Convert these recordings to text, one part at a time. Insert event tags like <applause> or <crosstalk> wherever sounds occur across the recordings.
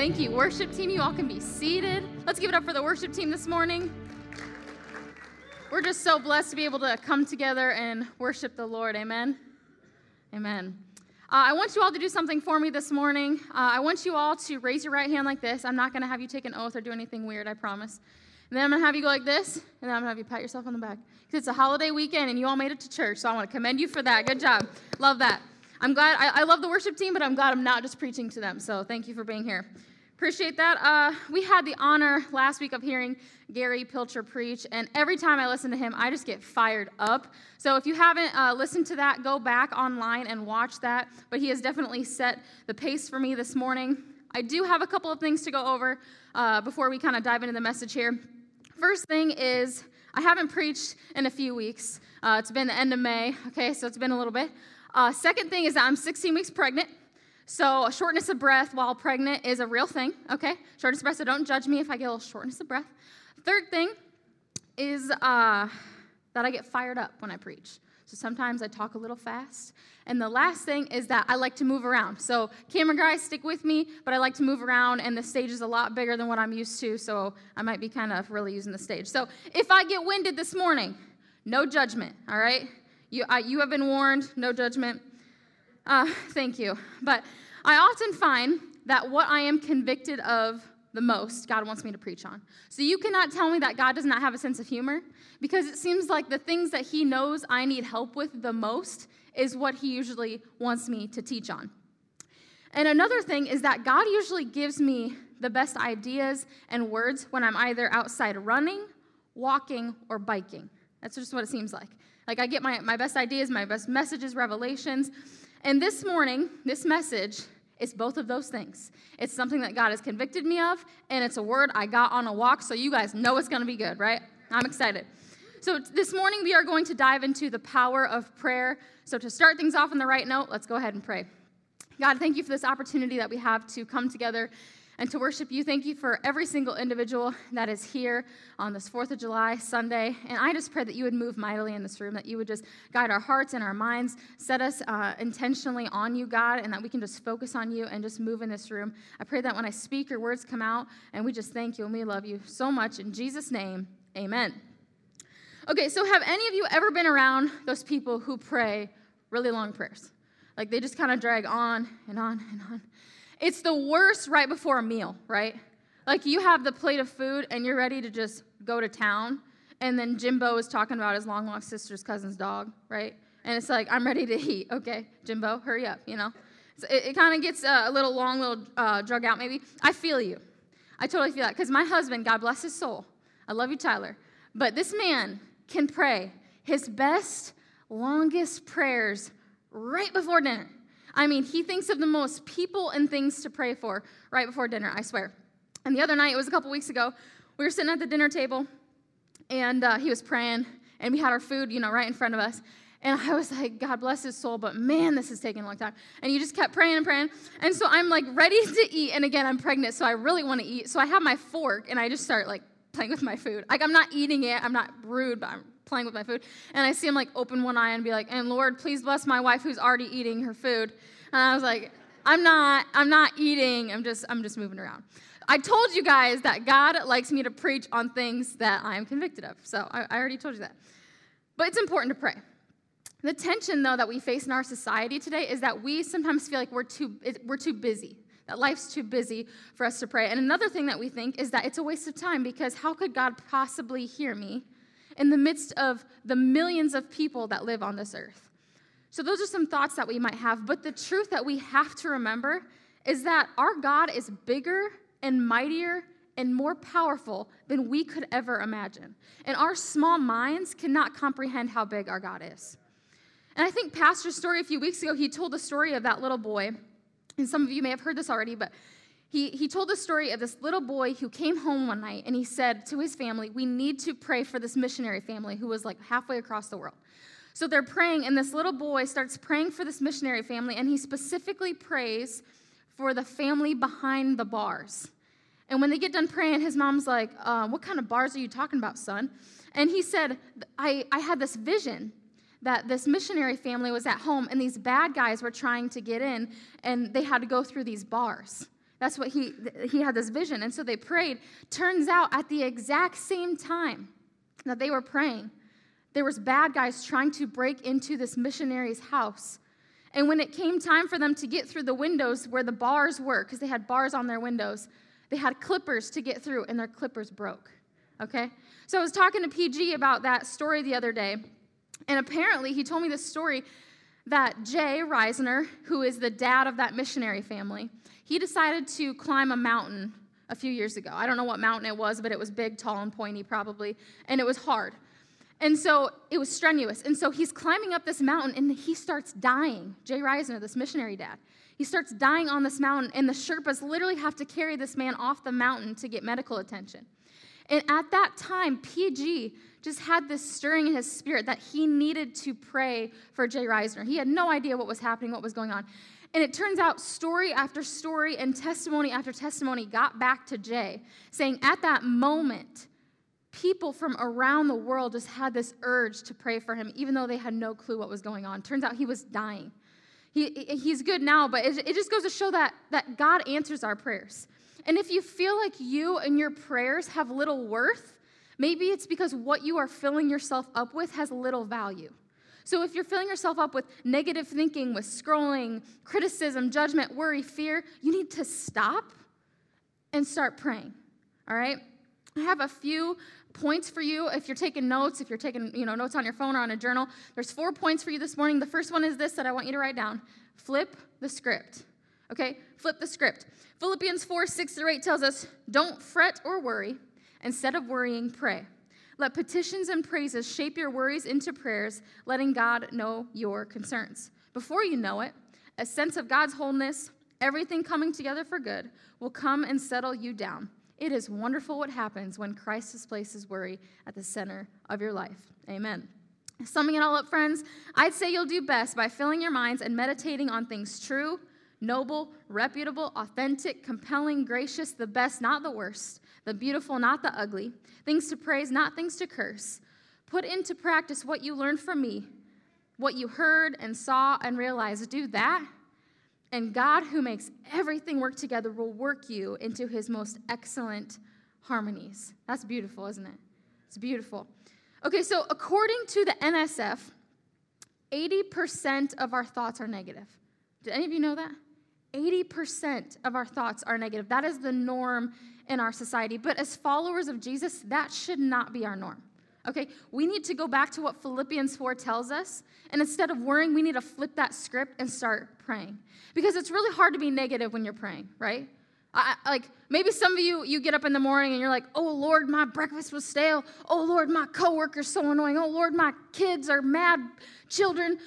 Thank you. Worship team, you all can be seated. Let's give it up for the worship team this morning. We're just so blessed to be able to come together and worship the Lord. Amen. Amen. Uh, I want you all to do something for me this morning. Uh, I want you all to raise your right hand like this. I'm not going to have you take an oath or do anything weird, I promise. And then I'm going to have you go like this, and then I'm going to have you pat yourself on the back. Because it's a holiday weekend and you all made it to church, so I want to commend you for that. Good job. Love that. I'm glad, I, I love the worship team, but I'm glad I'm not just preaching to them, so thank you for being here. Appreciate that. Uh, we had the honor last week of hearing Gary Pilcher preach, and every time I listen to him, I just get fired up. So if you haven't uh, listened to that, go back online and watch that. But he has definitely set the pace for me this morning. I do have a couple of things to go over uh, before we kind of dive into the message here. First thing is, I haven't preached in a few weeks. Uh, it's been the end of May, okay, so it's been a little bit. Uh, second thing is that I'm 16 weeks pregnant. So, shortness of breath while pregnant is a real thing, okay? Shortness of breath, so don't judge me if I get a little shortness of breath. Third thing is uh, that I get fired up when I preach. So sometimes I talk a little fast. And the last thing is that I like to move around. So, camera guys, stick with me, but I like to move around, and the stage is a lot bigger than what I'm used to, so I might be kind of really using the stage. So, if I get winded this morning, no judgment, all right? You, I, you have been warned, no judgment. Uh, <laughs> thank you. But I often find that what I am convicted of the most, God wants me to preach on. So you cannot tell me that God does not have a sense of humor because it seems like the things that He knows I need help with the most is what He usually wants me to teach on. And another thing is that God usually gives me the best ideas and words when I'm either outside running, walking, or biking. That's just what it seems like. Like I get my, my best ideas, my best messages, revelations. And this morning, this message is both of those things. It's something that God has convicted me of, and it's a word I got on a walk, so you guys know it's gonna be good, right? I'm excited. So, this morning we are going to dive into the power of prayer. So, to start things off on the right note, let's go ahead and pray. God, thank you for this opportunity that we have to come together and to worship you. Thank you for every single individual that is here on this 4th of July Sunday. And I just pray that you would move mightily in this room, that you would just guide our hearts and our minds, set us uh, intentionally on you, God, and that we can just focus on you and just move in this room. I pray that when I speak, your words come out, and we just thank you and we love you so much. In Jesus' name, amen. Okay, so have any of you ever been around those people who pray really long prayers? Like they just kind of drag on and on and on. It's the worst right before a meal, right? Like you have the plate of food and you're ready to just go to town, and then Jimbo is talking about his long lost sister's cousin's dog, right? And it's like, I'm ready to eat. Okay, Jimbo, hurry up, you know? So it, it kind of gets uh, a little long, little uh, drug out maybe. I feel you. I totally feel that. Because my husband, God bless his soul, I love you, Tyler, but this man can pray his best, longest prayers right before dinner. I mean, he thinks of the most people and things to pray for right before dinner, I swear. And the other night, it was a couple weeks ago, we were sitting at the dinner table and uh, he was praying and we had our food, you know, right in front of us. And I was like, God bless his soul, but man, this is taking a long time. And you just kept praying and praying. And so I'm like ready <laughs> to eat. And again, I'm pregnant, so I really want to eat. So I have my fork and I just start like playing with my food. Like I'm not eating it, I'm not rude, but I'm playing with my food. And I see him like open one eye and be like, and Lord, please bless my wife who's already eating her food. And I was like, I'm not, I'm not eating, I'm just, I'm just moving around. I told you guys that God likes me to preach on things that I'm convicted of. So I, I already told you that. But it's important to pray. The tension, though, that we face in our society today is that we sometimes feel like we're too, we're too busy, that life's too busy for us to pray. And another thing that we think is that it's a waste of time because how could God possibly hear me in the midst of the millions of people that live on this earth. So, those are some thoughts that we might have. But the truth that we have to remember is that our God is bigger and mightier and more powerful than we could ever imagine. And our small minds cannot comprehend how big our God is. And I think Pastor's story a few weeks ago, he told the story of that little boy. And some of you may have heard this already, but He, he told the story of this little boy who came home one night and he said to his family, We need to pray for this missionary family who was like halfway across the world. So they're praying, and this little boy starts praying for this missionary family, and he specifically prays for the family behind the bars. And when they get done praying, his mom's like, uh, What kind of bars are you talking about, son? And he said, I, I had this vision that this missionary family was at home, and these bad guys were trying to get in, and they had to go through these bars. That's what he, he had this vision. And so they prayed. Turns out at the exact same time that they were praying, there was bad guys trying to break into this missionary's house. And when it came time for them to get through the windows where the bars were, because they had bars on their windows, they had clippers to get through, and their clippers broke. Okay? So I was talking to PG about that story the other day, and apparently he told me this story that Jay Reisner, who is the dad of that missionary family, he decided to climb a mountain a few years ago. I don't know what mountain it was, but it was big, tall, and pointy probably, and it was hard. And so it was strenuous. And so he's climbing up this mountain and he starts dying. Jay Reisner, this missionary dad, he starts dying on this mountain, and the Sherpas literally have to carry this man off the mountain to get medical attention. And at that time, PG just had this stirring in his spirit that he needed to pray for Jay Reisner. He had no idea what was happening, what was going on. And it turns out story after story and testimony after testimony got back to Jay, saying at that moment, people from around the world just had this urge to pray for him, even though they had no clue what was going on. Turns out he was dying. He, he's good now, but it, it just goes to show that, that God answers our prayers. And if you feel like you and your prayers have little worth, maybe it's because what you are filling yourself up with has little value. So if you're filling yourself up with negative thinking, with scrolling, criticism, judgment, worry, fear, you need to stop and start praying. All right? I have a few points for you if you're taking notes, if you're taking, you know, notes on your phone or on a journal. There's four points for you this morning. The first one is this that I want you to write down. Flip the script. Okay? Flip the script. Philippians 4, 6 through 8 tells us, don't fret or worry. Instead of worrying, pray. Let petitions and praises shape your worries into prayers, letting God know your concerns. Before you know it, a sense of God's wholeness, everything coming together for good, will come and settle you down. It is wonderful what happens when Christ places worry at the center of your life. Amen. Summing it all up, friends, I'd say you'll do best by filling your minds and meditating on things true, noble, reputable, authentic, compelling, gracious, the best, not the worst, the beautiful, not the ugly, things to praise, not things to curse. Put into practice what you learned from me, what you heard and saw and realized. Do that, and God, who makes everything work together, will work you into his most excellent harmonies. That's beautiful, isn't it? It's beautiful. Okay, so according to the NSF, 80% of our thoughts are negative. Did any of you know that? 80% of our thoughts are negative. That is the norm in our society. But as followers of Jesus, that should not be our norm. Okay, we need to go back to what Philippians 4 tells us. And instead of worrying, we need to flip that script and start praying. Because it's really hard to be negative when you're praying, right? I, like maybe some of you you get up in the morning and you're like oh lord my breakfast was stale oh lord my coworker's so annoying oh lord my kids are mad children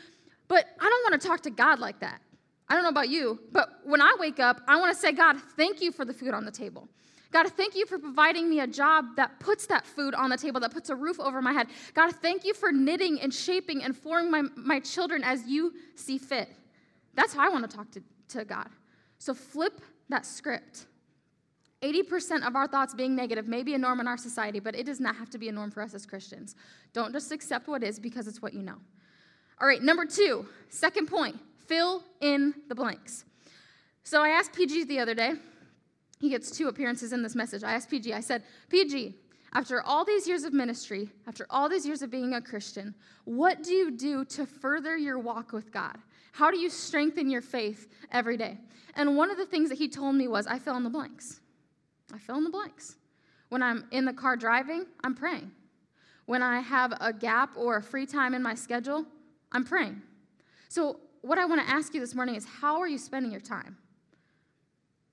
but i don't want to talk to god like that i don't know about you but when i wake up i want to say god thank you for the food on the table God, thank you for providing me a job that puts that food on the table, that puts a roof over my head. God, thank you for knitting and shaping and forming my, my children as you see fit. That's how I want to talk to, to God. So flip that script. 80% of our thoughts being negative may be a norm in our society, but it does not have to be a norm for us as Christians. Don't just accept what is because it's what you know. All right, number two, second point fill in the blanks. So I asked PG the other day, he gets two appearances in this message. I asked PG, I said, PG, after all these years of ministry, after all these years of being a Christian, what do you do to further your walk with God? How do you strengthen your faith every day? And one of the things that he told me was, I fill in the blanks. I fill in the blanks. When I'm in the car driving, I'm praying. When I have a gap or a free time in my schedule, I'm praying. So, what I want to ask you this morning is how are you spending your time?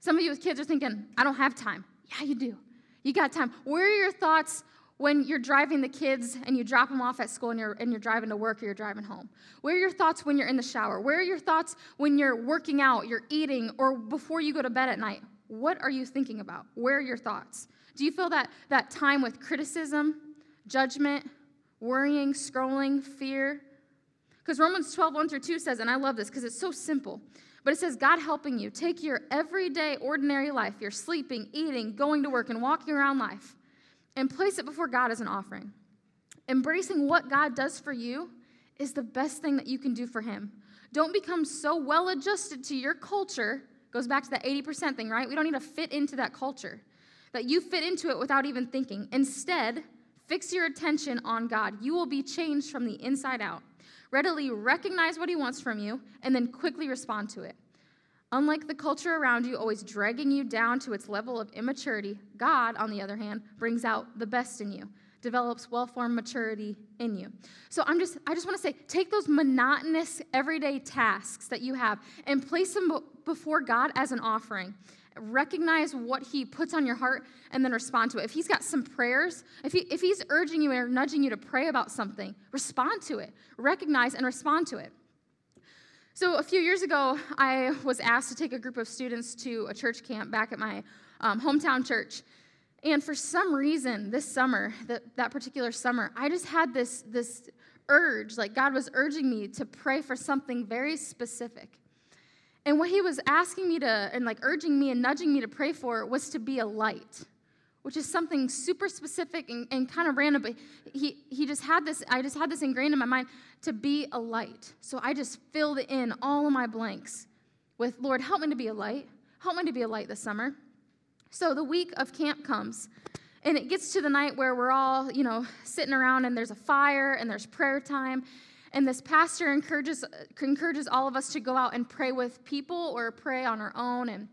Some of you with kids are thinking, I don't have time. Yeah, you do. You got time. Where are your thoughts when you're driving the kids and you drop them off at school and you're, and you're driving to work or you're driving home? Where are your thoughts when you're in the shower? Where are your thoughts when you're working out, you're eating, or before you go to bed at night? what are you thinking about? Where are your thoughts? Do you feel that, that time with criticism, judgment, worrying, scrolling, fear? Because Romans 12, 1 through 2 says, and I love this because it's so simple, but it says, God helping you. Take your everyday, ordinary life, your sleeping, eating, going to work, and walking around life, and place it before God as an offering. Embracing what God does for you is the best thing that you can do for Him. Don't become so well adjusted to your culture. Goes back to that 80% thing, right? We don't need to fit into that culture. That you fit into it without even thinking. Instead, fix your attention on God. You will be changed from the inside out. Readily recognize what He wants from you and then quickly respond to it. Unlike the culture around you always dragging you down to its level of immaturity, God, on the other hand, brings out the best in you develops well-formed maturity in you. So I'm just I just want to say take those monotonous everyday tasks that you have and place them before God as an offering. Recognize what he puts on your heart and then respond to it. If he's got some prayers, if, he, if he's urging you or nudging you to pray about something, respond to it. Recognize and respond to it. So, a few years ago, I was asked to take a group of students to a church camp back at my um, hometown church. And for some reason, this summer, that, that particular summer, I just had this, this urge, like God was urging me to pray for something very specific. And what he was asking me to, and like urging me and nudging me to pray for was to be a light, which is something super specific and, and kind of random. But he, he just had this, I just had this ingrained in my mind to be a light. So I just filled in all of my blanks with, Lord, help me to be a light. Help me to be a light this summer. So the week of camp comes, and it gets to the night where we're all, you know, sitting around and there's a fire and there's prayer time. And this pastor encourages, encourages all of us to go out and pray with people or pray on our own. And,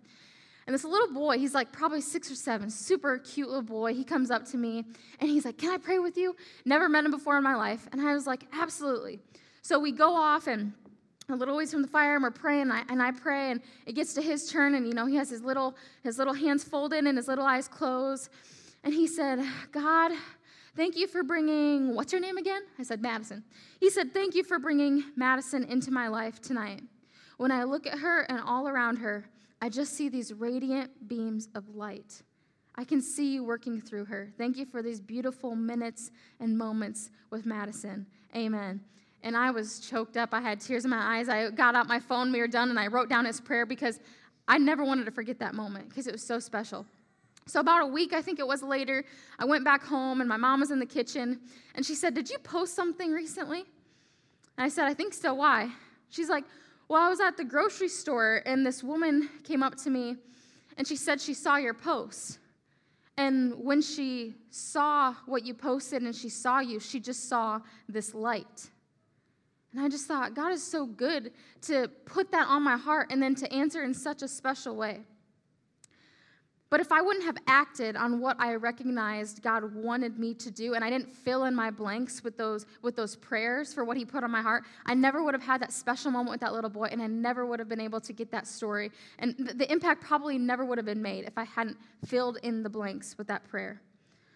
and this little boy, he's like probably six or seven, super cute little boy. He comes up to me and he's like, Can I pray with you? Never met him before in my life. And I was like, Absolutely. So we go off and a little ways from the fire and we're praying and I, and I pray and it gets to his turn and you know he has his little his little hands folded and his little eyes closed and he said god thank you for bringing what's her name again i said madison he said thank you for bringing madison into my life tonight when i look at her and all around her i just see these radiant beams of light I can see you working through her. Thank you for these beautiful minutes and moments with Madison. Amen and I was choked up. I had tears in my eyes. I got out my phone, we were done, and I wrote down his prayer because I never wanted to forget that moment because it was so special. So, about a week, I think it was later, I went back home and my mom was in the kitchen and she said, Did you post something recently? And I said, I think so. Why? She's like, Well, I was at the grocery store and this woman came up to me and she said she saw your post. And when she saw what you posted and she saw you, she just saw this light. And I just thought, God is so good to put that on my heart and then to answer in such a special way. But if I wouldn't have acted on what I recognized God wanted me to do, and I didn't fill in my blanks with those, with those prayers for what He put on my heart, I never would have had that special moment with that little boy, and I never would have been able to get that story. And the impact probably never would have been made if I hadn't filled in the blanks with that prayer.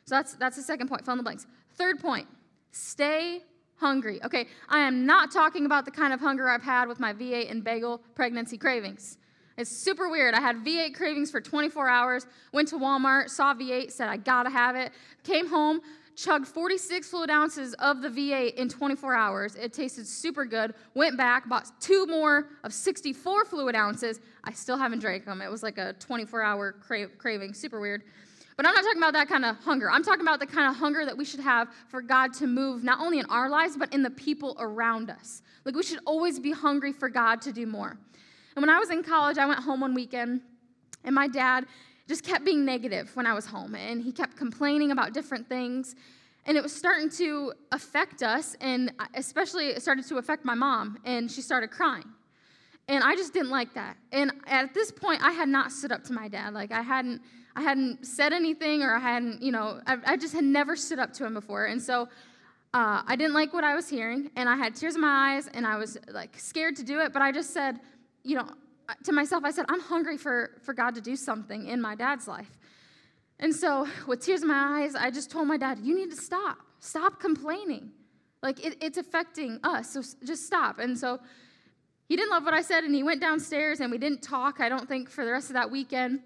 So that's, that's the second point, fill in the blanks. Third point, stay hungry. Okay, I am not talking about the kind of hunger I've had with my V8 and bagel pregnancy cravings. It's super weird. I had V8 cravings for 24 hours, went to Walmart, saw V8, said I gotta have it, came home, chugged 46 fluid ounces of the V8 in 24 hours. It tasted super good. Went back, bought two more of 64 fluid ounces. I still haven't drank them. It was like a 24 hour cra- craving, super weird. But I'm not talking about that kind of hunger. I'm talking about the kind of hunger that we should have for God to move not only in our lives, but in the people around us. Like we should always be hungry for God to do more. And when I was in college, I went home one weekend, and my dad just kept being negative when I was home, and he kept complaining about different things. And it was starting to affect us, and especially it started to affect my mom, and she started crying. And I just didn't like that. And at this point, I had not stood up to my dad. Like I hadn't I hadn't said anything or I hadn't, you know, I, I just had never stood up to him before. And so uh, I didn't like what I was hearing and I had tears in my eyes and I was like scared to do it. But I just said, you know, to myself, I said, I'm hungry for, for God to do something in my dad's life. And so with tears in my eyes, I just told my dad, you need to stop. Stop complaining. Like it, it's affecting us. So just stop. And so he didn't love what I said and he went downstairs and we didn't talk, I don't think, for the rest of that weekend.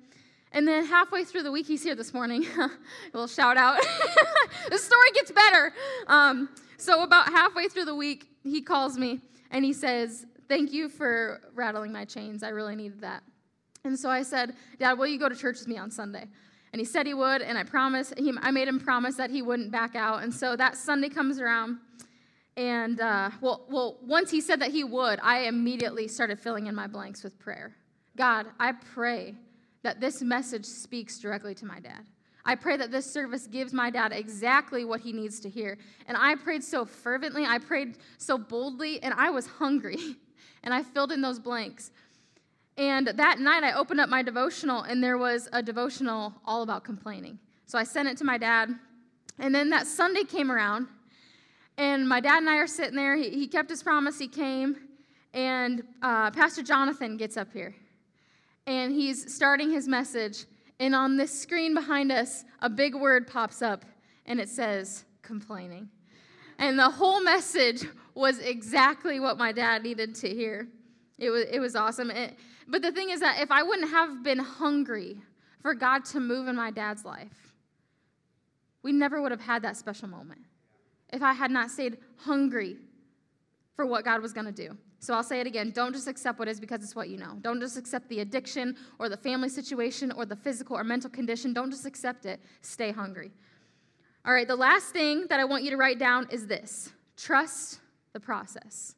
And then halfway through the week, he's here this morning. <laughs> a little shout out. <laughs> the story gets better. Um, so, about halfway through the week, he calls me and he says, Thank you for rattling my chains. I really needed that. And so I said, Dad, will you go to church with me on Sunday? And he said he would, and I promised, he, I made him promise that he wouldn't back out. And so that Sunday comes around, and uh, well, well, once he said that he would, I immediately started filling in my blanks with prayer. God, I pray that this message speaks directly to my dad. I pray that this service gives my dad exactly what he needs to hear. And I prayed so fervently, I prayed so boldly, and I was hungry. <laughs> And I filled in those blanks. And that night, I opened up my devotional, and there was a devotional all about complaining. So I sent it to my dad. And then that Sunday came around, and my dad and I are sitting there. He, he kept his promise, he came, and uh, Pastor Jonathan gets up here and he's starting his message. And on this screen behind us, a big word pops up and it says complaining. And the whole message was exactly what my dad needed to hear. It was, it was awesome. It, but the thing is that if I wouldn't have been hungry for God to move in my dad's life, we never would have had that special moment. If I had not stayed hungry for what God was going to do. So I'll say it again. Don't just accept what is because it's what you know. Don't just accept the addiction or the family situation or the physical or mental condition. Don't just accept it. Stay hungry. All right, the last thing that I want you to write down is this trust the process.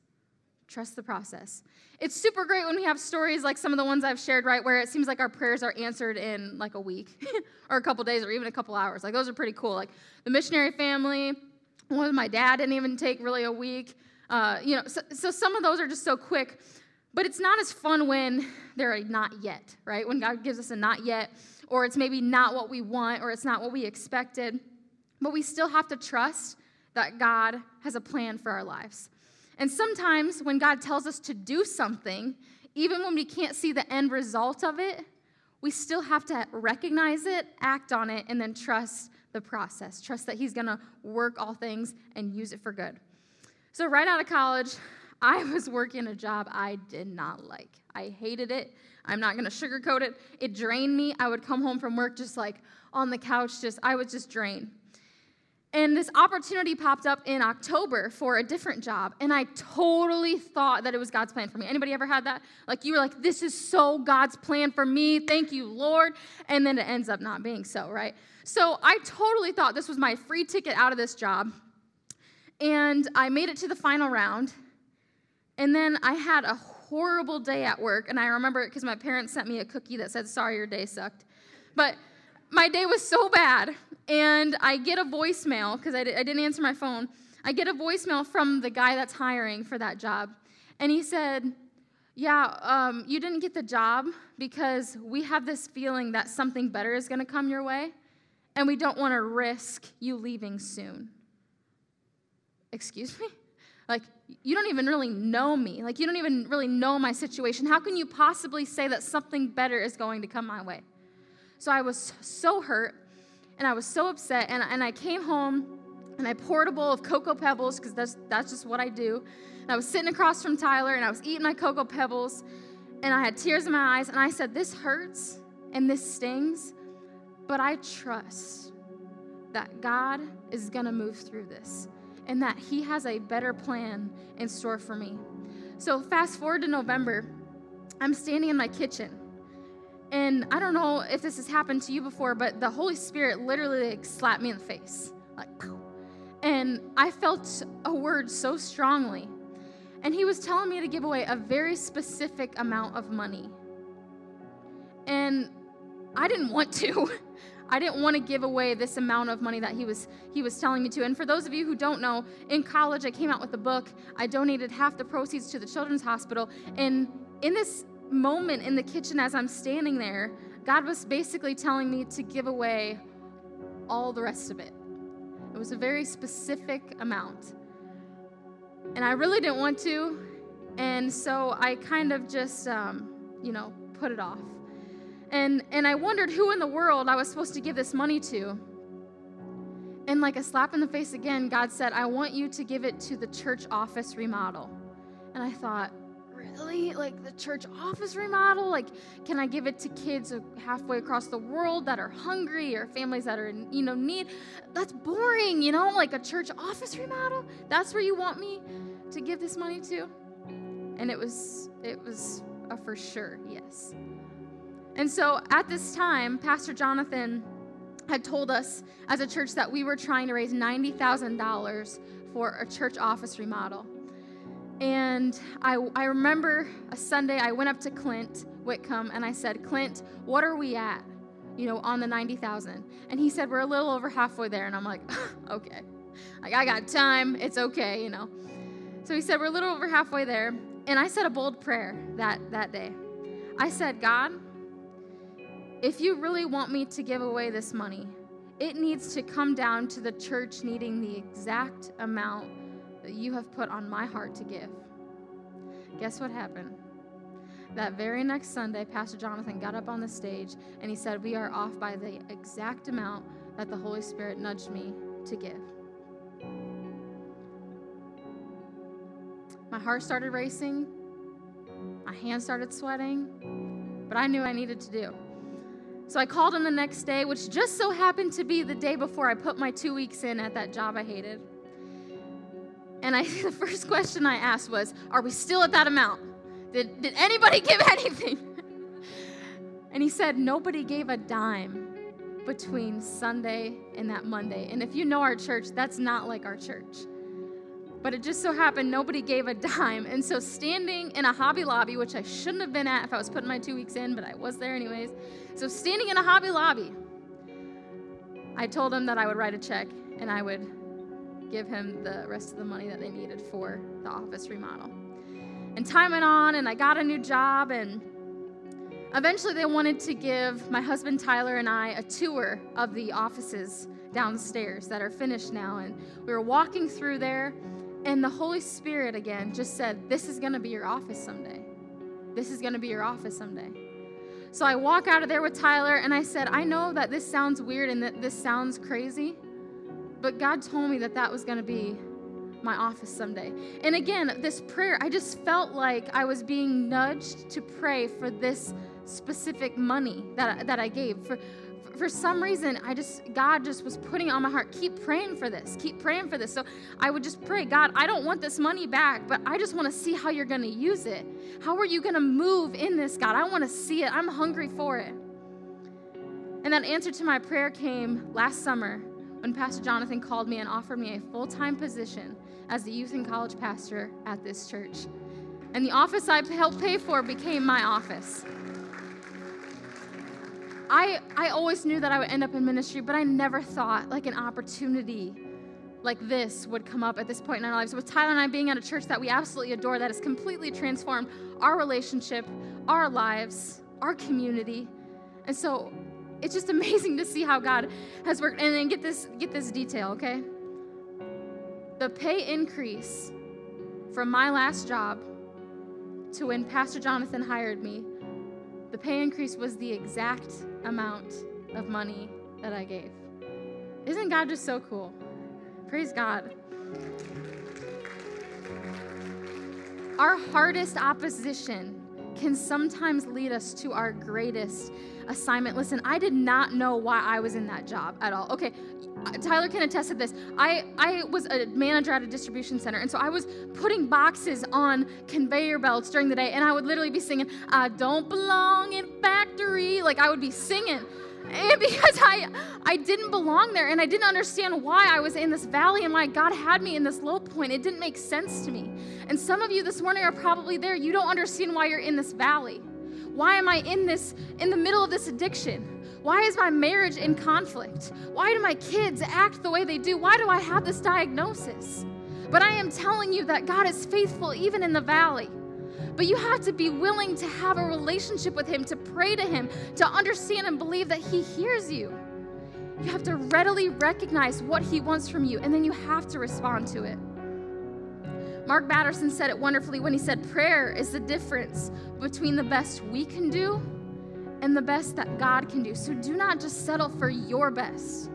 Trust the process. It's super great when we have stories like some of the ones I've shared, right, where it seems like our prayers are answered in like a week <laughs> or a couple days or even a couple hours. Like those are pretty cool. Like the missionary family, one my dad didn't even take really a week. Uh, you know, so, so some of those are just so quick, but it's not as fun when they're a not yet, right? When God gives us a not yet, or it's maybe not what we want, or it's not what we expected. But we still have to trust that God has a plan for our lives. And sometimes when God tells us to do something, even when we can't see the end result of it, we still have to recognize it, act on it, and then trust the process. Trust that He's gonna work all things and use it for good. So, right out of college, <laughs> I was working a job I did not like. I hated it. I'm not to sugarcoat it. It drained me. I would come home from work just like on the couch, just, I was just drained. And this opportunity popped up in October for a different job, and I totally thought that it was God's plan for me. Anybody ever had that? Like you were like, "This is so God's plan for me. Thank you, Lord." And then it ends up not being so, right? So I totally thought this was my free ticket out of this job. And I made it to the final round. And then I had a horrible day at work. And I remember it because my parents sent me a cookie that said, Sorry, your day sucked. But my day was so bad. And I get a voicemail because I, I didn't answer my phone. I get a voicemail from the guy that's hiring for that job. And he said, Yeah, um, you didn't get the job because we have this feeling that something better is going to come your way. And we don't want to risk you leaving soon. Excuse me? Like, you don't even really know me. Like, you don't even really know my situation. How can you possibly say that something better is going to come my way? So I was so hurt and I was so upset. And, and I came home and I poured a bowl of Cocoa Pebbles because that's, that's just what I do. And I was sitting across from Tyler and I was eating my Cocoa Pebbles and I had tears in my eyes. And I said, This hurts and this stings, but I trust that God is going to move through this and that He has a better plan in store for me. So, fast forward to November, I'm standing in my kitchen. And I don't know if this has happened to you before, but the Holy Spirit literally like, slapped me in the face. Like, and I felt a word so strongly. And he was telling me to give away a very specific amount of money. And I didn't want to. <laughs> I didn't want to give away this amount of money that he was he was telling me to. And for those of you who don't know, in college I came out with a book. I donated half the proceeds to the children's hospital. And in this moment in the kitchen as I'm standing there, God was basically telling me to give away all the rest of it. It was a very specific amount. And I really didn't want to. And so I kind of just, um, you know, put it off. And, and I wondered who in the world I was supposed to give this money to. And like a slap in the face again, God said, I want you to give it to the church office remodel. And I thought, really? Like the church office remodel? Like, can I give it to kids halfway across the world that are hungry or families that are in, you know, need? That's boring, you know, like a church office remodel? That's where you want me to give this money to? And it was, it was a for sure yes. And so at this time, Pastor Jonathan had told us as a church that we were trying to raise $90,000 for a church office remodel. And I, I remember a Sunday I went up to Clint Whitcomb and I said, Clint, what are we at? You know, on the 90,000. And he said, We're a little over halfway there. And I'm like, <laughs> Okay. Like, I got time. It's okay, you know. So he said, We're a little over halfway there. And I said a bold prayer that, that day. I said, God, if you really want me to give away this money, it needs to come down to the church needing the exact amount that you have put on my heart to give. Guess what happened? That very next Sunday, Pastor Jonathan got up on the stage and he said, We are off by the exact amount that the Holy Spirit nudged me to give. My heart started racing, my hands started sweating, but I knew I needed to do. So I called him the next day, which just so happened to be the day before I put my two weeks in at that job I hated. And I, <laughs> the first question I asked was, Are we still at that amount? Did, did anybody <laughs> give anything? <laughs> and he said, Nobody gave a dime between Sunday and that Monday. And if you know our church, that's not like our church. But it just so happened nobody gave a dime. And so, standing in a Hobby Lobby, which I shouldn't have been at if I was putting my two weeks in, but I was there anyways. So, standing in a Hobby Lobby, I told him that I would write a check and I would give him the rest of the money that they needed for the office remodel. And time went on, and I got a new job, and eventually they wanted to give my husband Tyler and I a tour of the offices downstairs that are finished now. And we were walking through there, and the Holy Spirit again just said, This is going to be your office someday. This is going to be your office someday. So I walk out of there with Tyler and I said, I know that this sounds weird and that this sounds crazy, but God told me that that was going to be my office someday. And again, this prayer, I just felt like I was being nudged to pray for this specific money that, that I gave, for, for some reason, I just, God just was putting on my heart, keep praying for this, keep praying for this. So I would just pray, God, I don't want this money back, but I just want to see how you're going to use it. How are you going to move in this, God? I want to see it. I'm hungry for it. And that answer to my prayer came last summer when Pastor Jonathan called me and offered me a full time position as the youth and college pastor at this church. And the office I helped pay for became my office. I, I always knew that I would end up in ministry, but I never thought like an opportunity like this would come up at this point in our lives. With Tyler and I being at a church that we absolutely adore, that has completely transformed our relationship, our lives, our community. And so it's just amazing to see how God has worked. And then get this, get this detail, okay? The pay increase from my last job to when Pastor Jonathan hired me the pay increase was the exact amount of money that I gave. Isn't God just so cool? Praise God. Our hardest opposition can sometimes lead us to our greatest assignment. Listen, I did not know why I was in that job at all. Okay, Tyler can attest to this. I, I was a manager at a distribution center, and so I was putting boxes on conveyor belts during the day, and I would literally be singing, I don't belong in factory. Like I would be singing. And because I I didn't belong there and I didn't understand why I was in this valley and why God had me in this low point. It didn't make sense to me. And some of you this morning are probably there. You don't understand why you're in this valley. Why am I in this in the middle of this addiction? Why is my marriage in conflict? Why do my kids act the way they do? Why do I have this diagnosis? But I am telling you that God is faithful even in the valley. But you have to be willing to have a relationship with Him, to pray to Him, to understand and believe that He hears you. You have to readily recognize what He wants from you, and then you have to respond to it. Mark Batterson said it wonderfully when he said, Prayer is the difference between the best we can do and the best that God can do. So do not just settle for your best,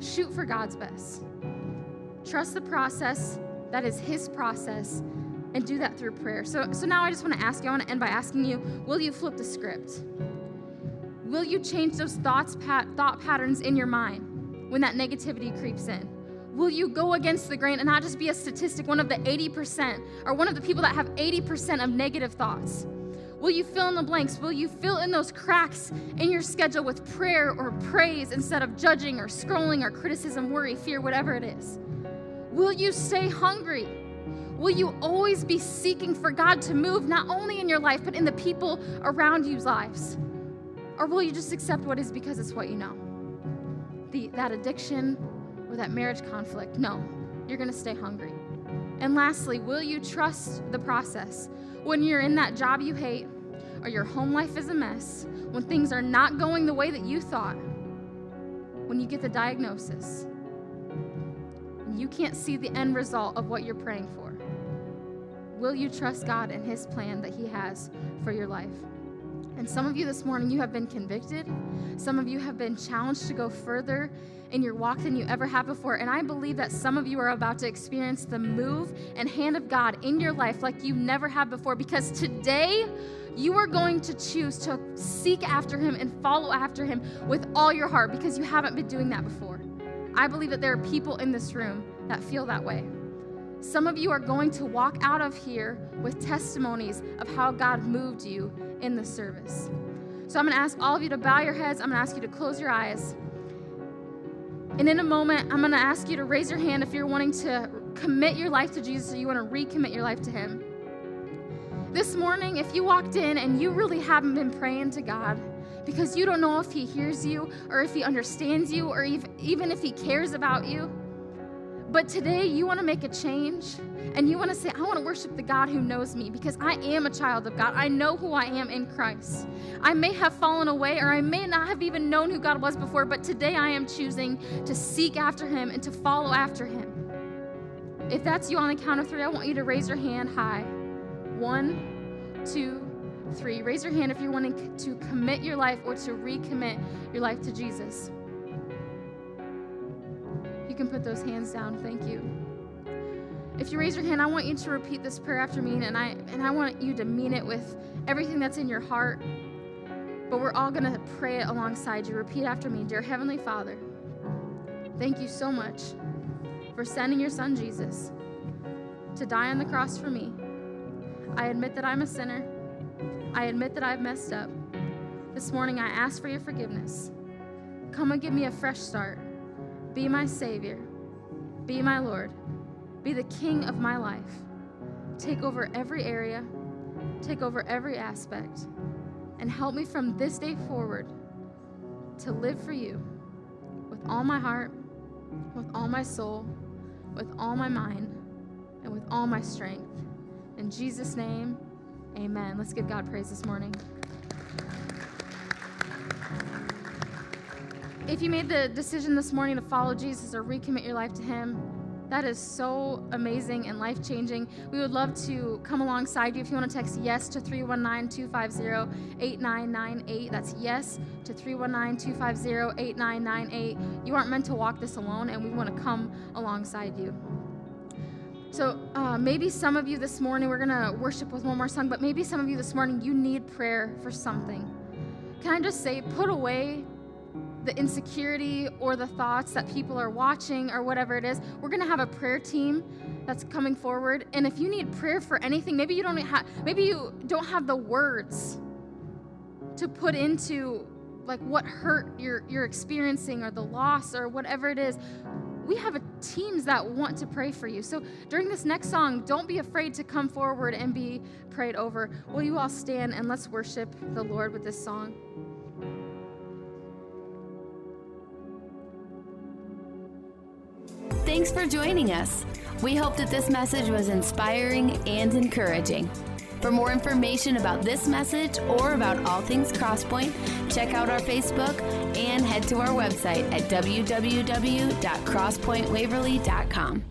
shoot for God's best. Trust the process that is His process and do that through prayer. So, so now I just want to ask you, I want to end by asking you, will you flip the script? Will you change those thoughts, pat, thought patterns in your mind when that negativity creeps in? Will you go against the grain and not just be a statistic, one of the 80%, or one of the people that have 80% of negative thoughts? Will you fill in the blanks? Will you fill in those cracks in your schedule with prayer or praise instead of judging or scrolling or criticism, worry, fear, whatever it is? Will you stay hungry? Will you always be seeking for God to move not only in your life, but in the people around you's lives? Or will you just accept what is because it's what you know? The, that addiction or that marriage conflict? No, you're going to stay hungry. And lastly, will you trust the process? When you're in that job you hate, or your home life is a mess, when things are not going the way that you thought, when you get the diagnosis, and you can't see the end result of what you're praying for. Will you trust God and His plan that He has for your life? And some of you this morning, you have been convicted. Some of you have been challenged to go further in your walk than you ever have before. And I believe that some of you are about to experience the move and hand of God in your life like you never have before because today you are going to choose to seek after Him and follow after Him with all your heart because you haven't been doing that before. I believe that there are people in this room that feel that way. Some of you are going to walk out of here with testimonies of how God moved you in the service. So I'm going to ask all of you to bow your heads. I'm going to ask you to close your eyes. And in a moment, I'm going to ask you to raise your hand if you're wanting to commit your life to Jesus or you want to recommit your life to Him. This morning, if you walked in and you really haven't been praying to God, because you don't know if He hears you or if He understands you or even if He cares about you. But today you want to make a change and you want to say, I want to worship the God who knows me because I am a child of God. I know who I am in Christ. I may have fallen away or I may not have even known who God was before, but today I am choosing to seek after Him and to follow after Him. If that's you on the count of three, I want you to raise your hand high. One, two, three. Raise your hand if you're wanting to commit your life or to recommit your life to Jesus. You can put those hands down. Thank you. If you raise your hand, I want you to repeat this prayer after me, and I and I want you to mean it with everything that's in your heart. But we're all gonna pray it alongside you. Repeat after me, dear Heavenly Father. Thank you so much for sending your son Jesus to die on the cross for me. I admit that I'm a sinner. I admit that I've messed up. This morning, I ask for your forgiveness. Come and give me a fresh start. Be my Savior. Be my Lord. Be the King of my life. Take over every area, take over every aspect, and help me from this day forward to live for you with all my heart, with all my soul, with all my mind, and with all my strength. In Jesus' name, Amen. Let's give God praise this morning. If you made the decision this morning to follow Jesus or recommit your life to Him, that is so amazing and life changing. We would love to come alongside you if you want to text yes to 319 250 8998. That's yes to 319 250 8998. You aren't meant to walk this alone, and we want to come alongside you. So uh, maybe some of you this morning, we're going to worship with one more song, but maybe some of you this morning, you need prayer for something. Can I just say, put away the insecurity or the thoughts that people are watching or whatever it is. We're going to have a prayer team that's coming forward. And if you need prayer for anything, maybe you don't have maybe you don't have the words to put into like what hurt you're you're experiencing or the loss or whatever it is we have teams that want to pray for you. So during this next song, don't be afraid to come forward and be prayed over. Will you all stand and let's worship the Lord with this song? Thanks for joining us. We hope that this message was inspiring and encouraging. For more information about this message or about all things Crosspoint, check out our Facebook and head to our website at www.crosspointwaverly.com.